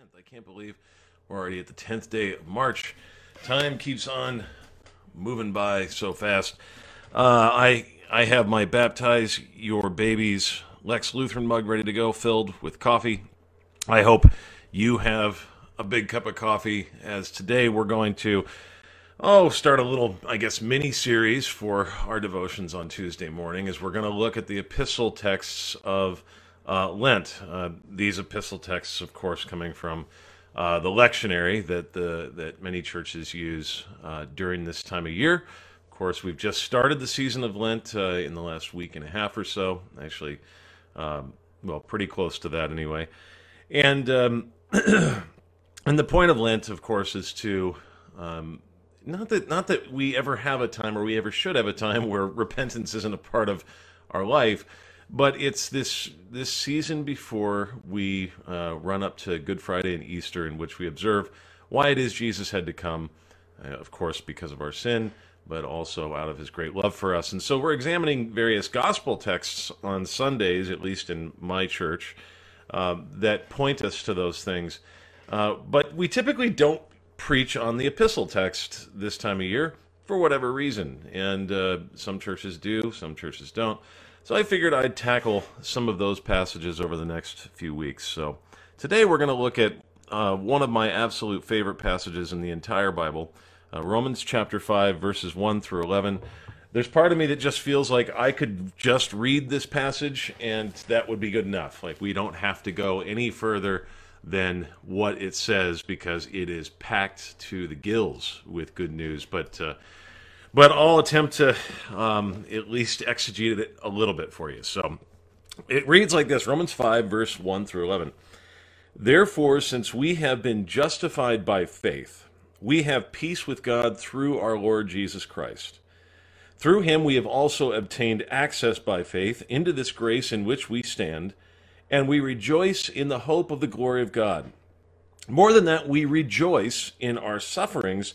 10th. I can't believe we're already at the 10th day of March. Time keeps on moving by so fast. Uh, I I have my baptize your babies Lex Lutheran mug ready to go, filled with coffee. I hope you have a big cup of coffee. As today we're going to oh start a little I guess mini series for our devotions on Tuesday morning as we're going to look at the epistle texts of uh, Lent. Uh, these epistle texts, of course, coming from uh, the lectionary that the that many churches use uh, during this time of year. Of course, we've just started the season of Lent uh, in the last week and a half or so. Actually, um, well, pretty close to that anyway. And um, and the point of Lent, of course, is to um, not that not that we ever have a time or we ever should have a time where repentance isn't a part of our life but it's this this season before we uh, run up to Good Friday and Easter, in which we observe why it is Jesus had to come, uh, of course, because of our sin, but also out of His great love for us. And so we're examining various gospel texts on Sundays, at least in my church, uh, that point us to those things. Uh, but we typically don't preach on the epistle text this time of year for whatever reason, and uh, some churches do, some churches don't. So I figured I'd tackle some of those passages over the next few weeks. So today we're going to look at uh, one of my absolute favorite passages in the entire Bible, uh, Romans chapter 5, verses 1 through 11. There's part of me that just feels like I could just read this passage and that would be good enough. Like we don't have to go any further than what it says because it is packed to the gills with good news. But uh, but I'll attempt to um, at least exegete it a little bit for you. So it reads like this Romans 5, verse 1 through 11. Therefore, since we have been justified by faith, we have peace with God through our Lord Jesus Christ. Through him we have also obtained access by faith into this grace in which we stand, and we rejoice in the hope of the glory of God. More than that, we rejoice in our sufferings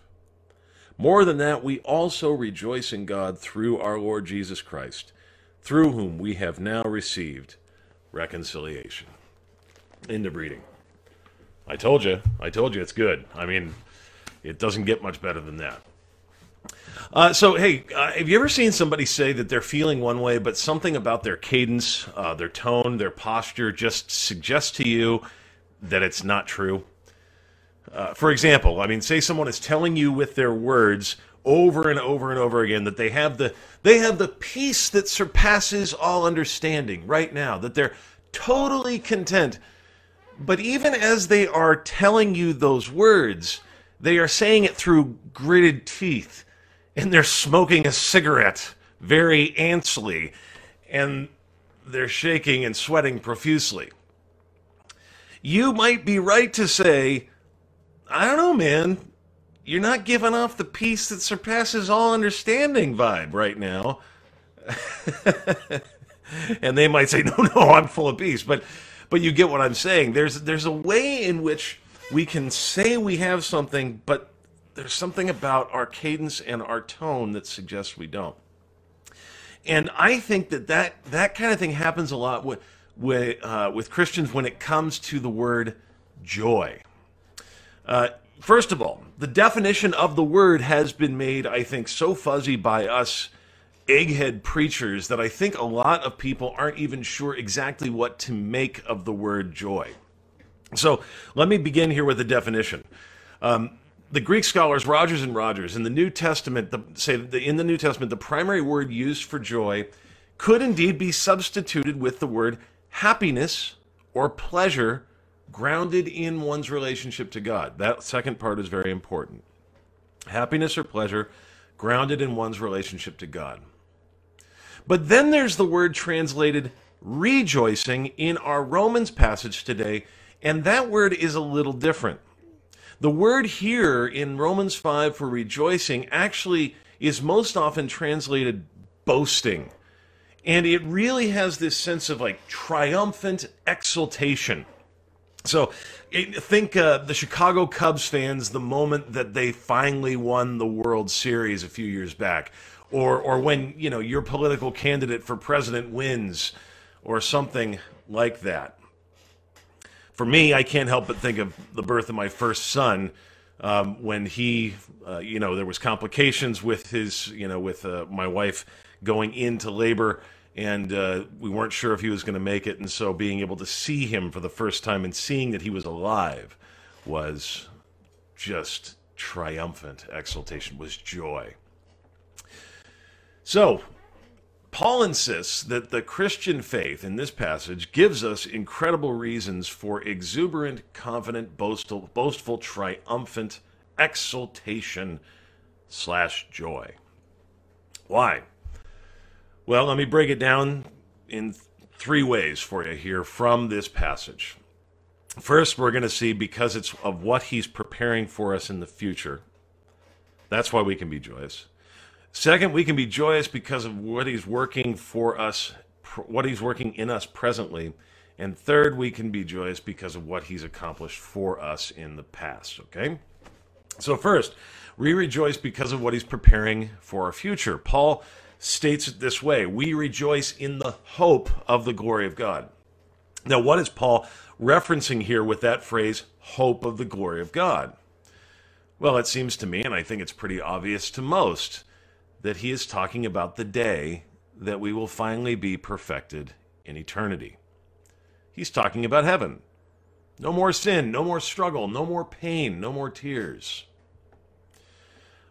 More than that, we also rejoice in God through our Lord Jesus Christ, through whom we have now received reconciliation. Into reading. I told you. I told you it's good. I mean, it doesn't get much better than that. Uh, so, hey, uh, have you ever seen somebody say that they're feeling one way, but something about their cadence, uh, their tone, their posture just suggests to you that it's not true? Uh, for example, I mean, say someone is telling you with their words over and over and over again that they have the they have the peace that surpasses all understanding right now, that they're totally content. But even as they are telling you those words, they are saying it through gritted teeth, and they're smoking a cigarette very antsily, and they're shaking and sweating profusely. You might be right to say I don't know, man. You're not giving off the peace that surpasses all understanding vibe right now. and they might say, "No, no, I'm full of peace," but but you get what I'm saying. There's there's a way in which we can say we have something, but there's something about our cadence and our tone that suggests we don't. And I think that that, that kind of thing happens a lot with with, uh, with Christians when it comes to the word joy. Uh, first of all, the definition of the word has been made, I think, so fuzzy by us egghead preachers that I think a lot of people aren't even sure exactly what to make of the word joy. So let me begin here with the definition. Um, the Greek scholars Rogers and Rogers in the New Testament the, say that in the New Testament the primary word used for joy could indeed be substituted with the word happiness or pleasure grounded in one's relationship to God. That second part is very important. Happiness or pleasure grounded in one's relationship to God. But then there's the word translated rejoicing in our Romans passage today, and that word is a little different. The word here in Romans 5 for rejoicing actually is most often translated boasting. And it really has this sense of like triumphant exultation. So think uh, the Chicago Cubs fans the moment that they finally won the World Series a few years back, or or when you know your political candidate for president wins, or something like that. For me, I can't help but think of the birth of my first son um, when he, uh, you know, there was complications with his, you know, with uh, my wife going into labor, and uh, we weren't sure if he was going to make it, and so being able to see him for the first time and seeing that he was alive was just triumphant exultation, was joy. So Paul insists that the Christian faith in this passage gives us incredible reasons for exuberant, confident, boastful, boastful triumphant exultation slash joy. Why? Well, let me break it down in three ways for you here from this passage. First, we're going to see because it's of what he's preparing for us in the future. That's why we can be joyous. Second, we can be joyous because of what he's working for us, what he's working in us presently. And third, we can be joyous because of what he's accomplished for us in the past. Okay? So, first, we rejoice because of what he's preparing for our future. Paul states it this way We rejoice in the hope of the glory of God. Now, what is Paul referencing here with that phrase, hope of the glory of God? Well, it seems to me, and I think it's pretty obvious to most, that he is talking about the day that we will finally be perfected in eternity. He's talking about heaven. No more sin, no more struggle, no more pain, no more tears.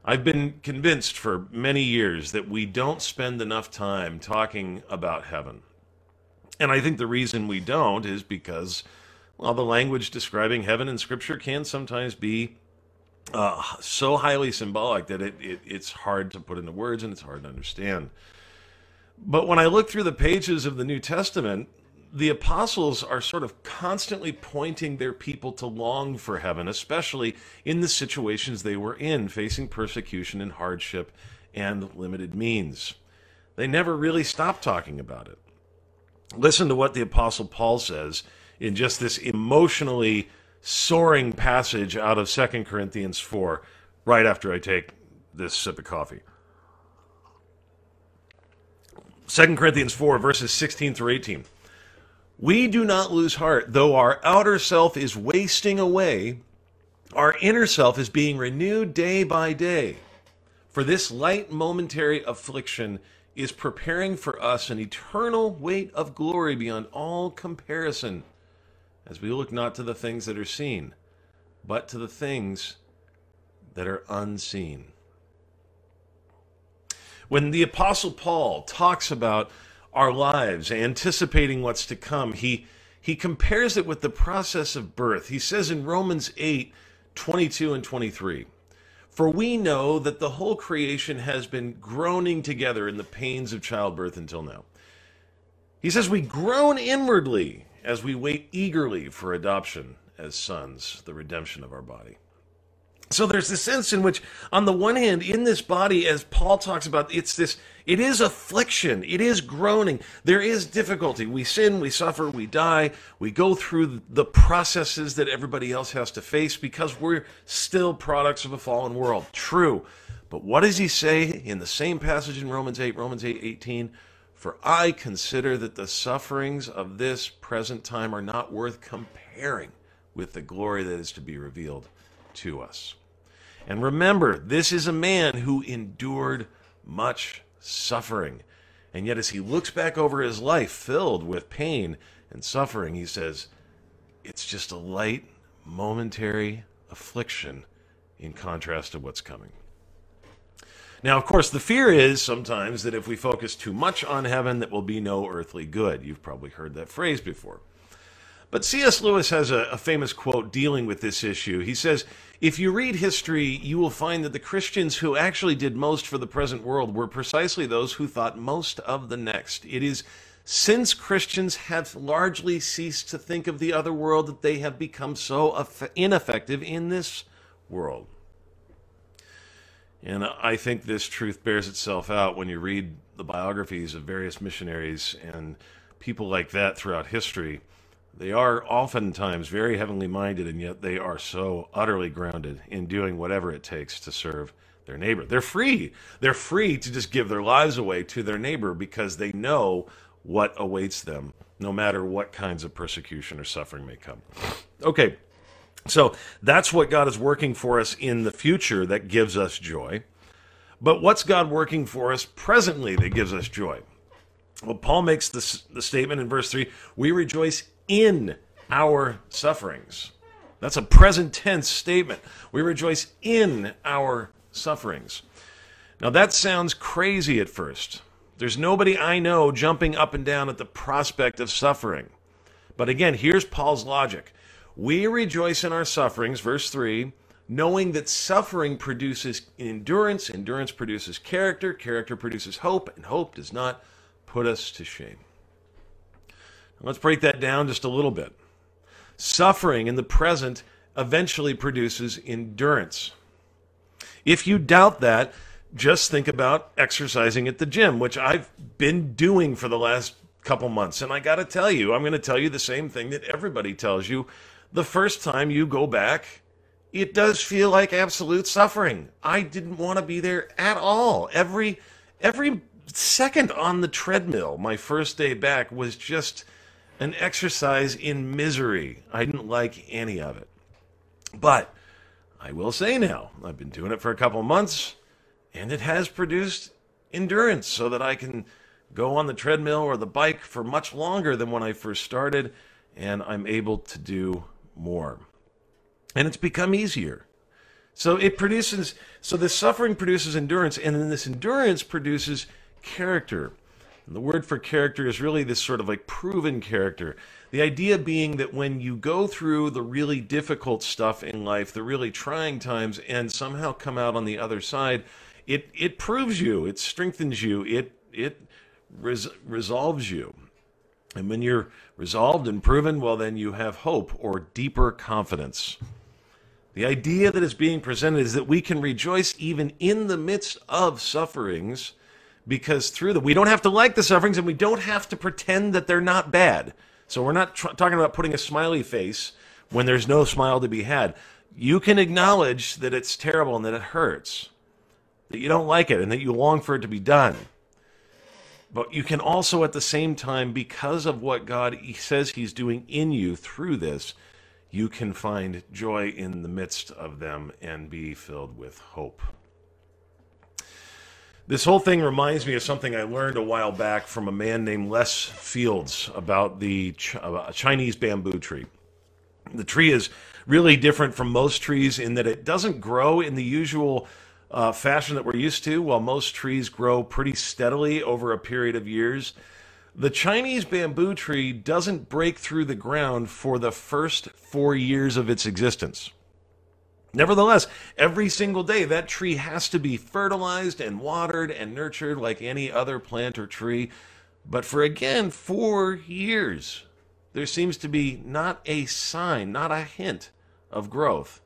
I've been convinced for many years that we don't spend enough time talking about heaven. And I think the reason we don't is because, well, the language describing heaven in Scripture can sometimes be uh, so highly symbolic that it, it, it's hard to put into words and it's hard to understand. But when I look through the pages of the New Testament, the apostles are sort of constantly pointing their people to long for heaven, especially in the situations they were in, facing persecution and hardship and limited means. They never really stop talking about it. Listen to what the apostle Paul says in just this emotionally soaring passage out of Second Corinthians 4 right after I take this sip of coffee. 2 Corinthians 4, verses 16 through 18. We do not lose heart, though our outer self is wasting away, our inner self is being renewed day by day. For this light momentary affliction is preparing for us an eternal weight of glory beyond all comparison as we look not to the things that are seen, but to the things that are unseen. When the Apostle Paul talks about our lives, anticipating what's to come, he, he compares it with the process of birth. He says in Romans 8 22 and 23, For we know that the whole creation has been groaning together in the pains of childbirth until now. He says, We groan inwardly as we wait eagerly for adoption as sons, the redemption of our body. So there's this sense in which, on the one hand, in this body, as Paul talks about, it's this, it is affliction, it is groaning, there is difficulty. We sin, we suffer, we die, we go through the processes that everybody else has to face because we're still products of a fallen world. True. But what does he say in the same passage in Romans 8, Romans 8, 18? For I consider that the sufferings of this present time are not worth comparing with the glory that is to be revealed to us. And remember, this is a man who endured much suffering. And yet, as he looks back over his life filled with pain and suffering, he says, It's just a light, momentary affliction in contrast to what's coming. Now, of course, the fear is sometimes that if we focus too much on heaven, that will be no earthly good. You've probably heard that phrase before. But C.S. Lewis has a, a, famous quote dealing with this issue. He says, If you read history, you will find that the Christians who actually did most for the present world were precisely those who thought most of the next. It is since Christians have largely ceased to think of the other world that they have become so ineffective in this world. And I think this truth bears itself out when you read the biographies of various missionaries and people like that throughout history. They are oftentimes very heavenly minded, and yet they are so utterly grounded in doing whatever it takes to serve their neighbor. They're free. They're free to just give their lives away to their neighbor because they know what awaits them, no matter what kinds of persecution or suffering may come. Okay, so that's what God is working for us in the future that gives us joy. But what's God working for us presently that gives us joy? Well, Paul makes this, the statement in verse 3 we rejoice in our sufferings. That's a present tense statement. We rejoice in our sufferings. Now, that sounds crazy at first. There's nobody I know jumping up and down at the prospect of suffering. But again, here's Paul's logic. We rejoice in our sufferings, verse 3, knowing that suffering produces endurance, endurance produces character, character produces hope, and hope does not put us to shame. Let's break that down just a little bit. Suffering in the present eventually produces endurance. If you doubt that, just think about exercising at the gym, which I've been doing for the last couple months. And I got to tell you, I'm going to tell you the same thing that everybody tells you. The first time you go back, it does feel like absolute suffering. I didn't want to be there at all. Every every second on the treadmill, my first day back was just an exercise in misery. I didn't like any of it. But I will say now, I've been doing it for a couple months and it has produced endurance so that I can go on the treadmill or the bike for much longer than when I first started, and I'm able to do more. And it's become easier. So it produces, so this suffering produces endurance, and then this endurance produces character. And the word for character is really this sort of like proven character. The idea being that when you go through the really difficult stuff in life, the really trying times, and somehow come out on the other side, it it proves you, it strengthens you, it it res- resolves you. And when you're resolved and proven, well, then you have hope or deeper confidence. The idea that is being presented is that we can rejoice even in the midst of sufferings because through them, we don't have to like the sufferings and we don't have to pretend that they're not bad. So we're not tr- talking about putting a smiley face when there's no smile to be had. You can acknowledge that it's terrible and that it hurts that you don't like it and that you long for it to be done. But you can also, at the same time, because of what God says He's doing in you through this, you can find joy in the midst of them and be filled with hope. This whole thing reminds me of something I learned a while back from a man named Les Fields about the Chinese bamboo tree. The tree is really different from most trees in that it doesn't grow in the usual uh, fashion that we're used to, while most trees grow pretty steadily over a period of years, the Chinese bamboo tree doesn't break through the ground for the first four years of its existence. Nevertheless, every single day that tree has to be fertilized and watered and nurtured like any other plant or tree. But for again, four years, there seems to be not a sign, not a hint of growth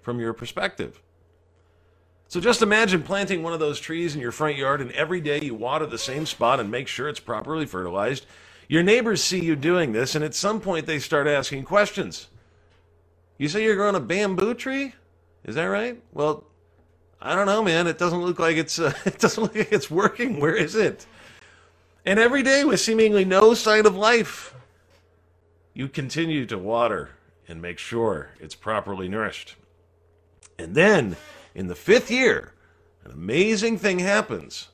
from your perspective. So just imagine planting one of those trees in your front yard and every day you water the same spot and make sure it's properly fertilized. Your neighbors see you doing this and at some point they start asking questions. You say you're growing a bamboo tree? Is that right? Well, I don't know, man. It doesn't look like it's uh, it doesn't look like it's working. Where is it? And every day with seemingly no sign of life, you continue to water and make sure it's properly nourished. And then in the fifth year, an amazing thing happens.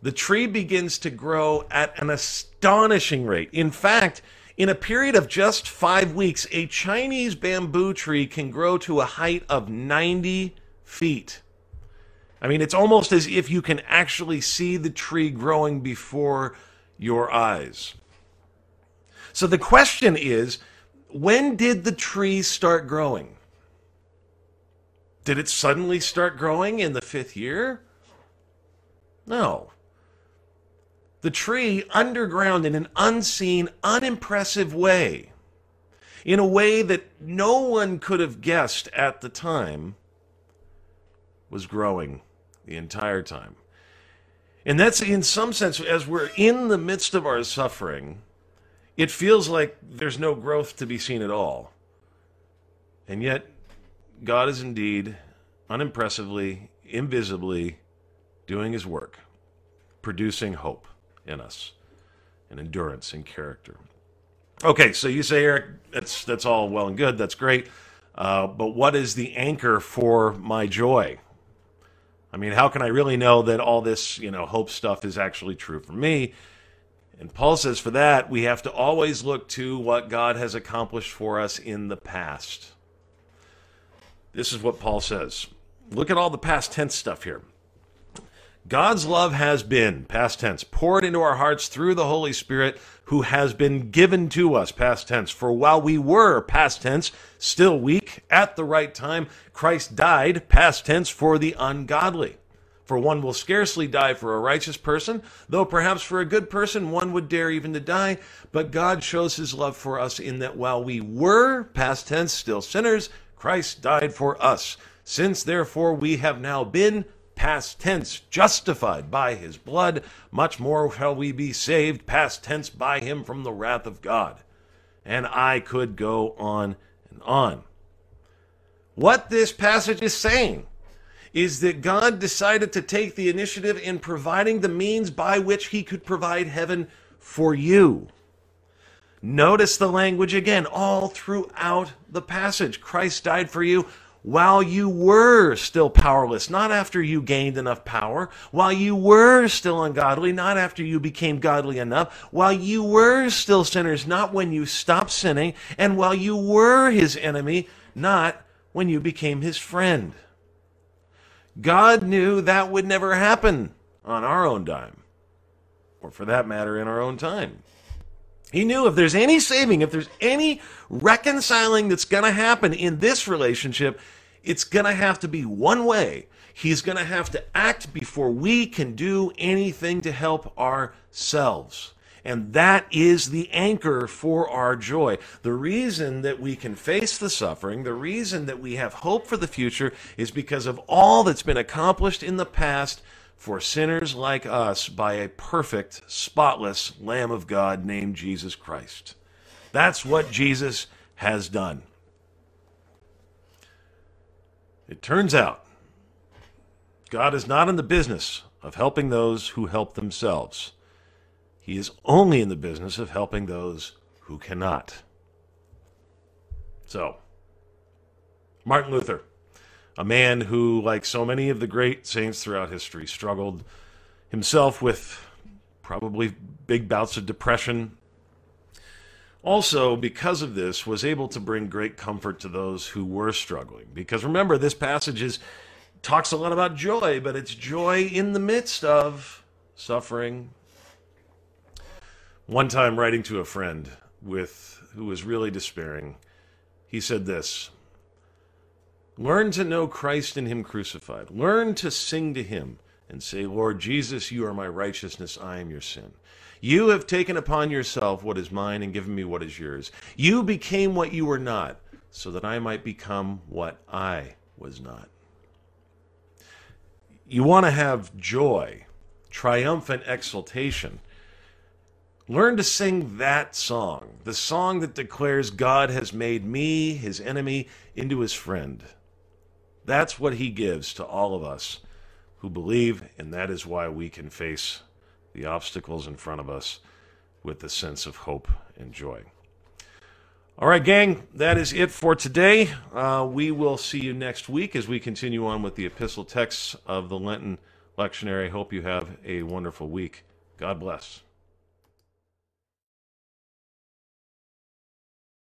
The tree begins to grow at an astonishing rate. In fact, in a period of just five weeks, a Chinese bamboo tree can grow to a height of 90 feet. I mean, it's almost as if you can actually see the tree growing before your eyes. So the question is when did the tree start growing? Did it suddenly start growing in the fifth year? No. The tree underground in an unseen, unimpressive way, in a way that no one could have guessed at the time, was growing the entire time. And that's in some sense, as we're in the midst of our suffering, it feels like there's no growth to be seen at all. And yet, God is indeed unimpressively, invisibly doing his work, producing hope in us and endurance and character. Okay, so you say, Erick, that's, that's all well and good. That's great. Uh, but what is the anchor for my joy? I mean, how can I really know that all this, you know, hope stuff is actually true for me? And Paul says for that, we have to always look to what God has accomplished for us in the past. This is what Paul says. Look at all the past tense stuff here. God's love has been, past tense, poured into our hearts through the Holy Spirit who has been given to us, past tense. For while we were, past tense, still weak, at the right time, Christ died, past tense, for the ungodly. For one will scarcely die for a righteous person, though perhaps for a good person one would dare even to die. But God shows his love for us in that while we were, past tense, still sinners, Christ died for us. Since therefore we have now been past tense, justified by his blood, much more shall we be saved, past tense, by him from the wrath of God. And I could go on and on. What this passage is saying is that God decided to take the initiative in providing the means by which he could provide heaven for you. Notice the language again, all throughout the passage. Christ died for you while you were still powerless, not after you gained enough power, while you were still ungodly, not after you became godly enough, while you were still sinners, not when you stopped sinning, and while you were his enemy, not when you became his friend. God knew that would never happen on our own dime, or for that matter, in our own time. He knew if there's any saving, if there's any reconciling that's going to happen in this relationship, it's going to have to be one way. He's going to have to act before we can do anything to help ourselves. And that is the anchor for our joy. The reason that we can face the suffering, the reason that we have hope for the future, is because of all that's been accomplished in the past for sinners like us by a perfect, spotless Lamb of God named Jesus Christ. That's what Jesus has done. It turns out God is not in the business of helping those who help themselves. He is only in the business of helping those who cannot. So, Martin Luther, a man who, like so many of the great saints throughout history, struggled himself with probably big bouts of depression also, because of this, was able to bring great comfort to those who were struggling. Because remember, this passage is, talks a lot about joy, but it's joy in the midst of suffering. One time, writing to a friend with who was really despairing, he said this Learn to know Christ and Him crucified. Learn to sing to Him and say, Lord Jesus, you are my righteousness, I am your sin. You have taken upon yourself what is mine and given me what is yours. You became what you were not, so that I might become what I was not. You want to have joy, triumphant exultation. Learn to sing that song, the song that declares God has made me, his enemy, into his friend. That's what he gives to all of us who believe, and that is why we can face the obstacles in front of us with a sense of hope and joy. All right, gang, that is it for today. Uh, we will see you next week as we continue on with the epistle texts of the Lenten lectionary. Hope you have a wonderful week. God bless.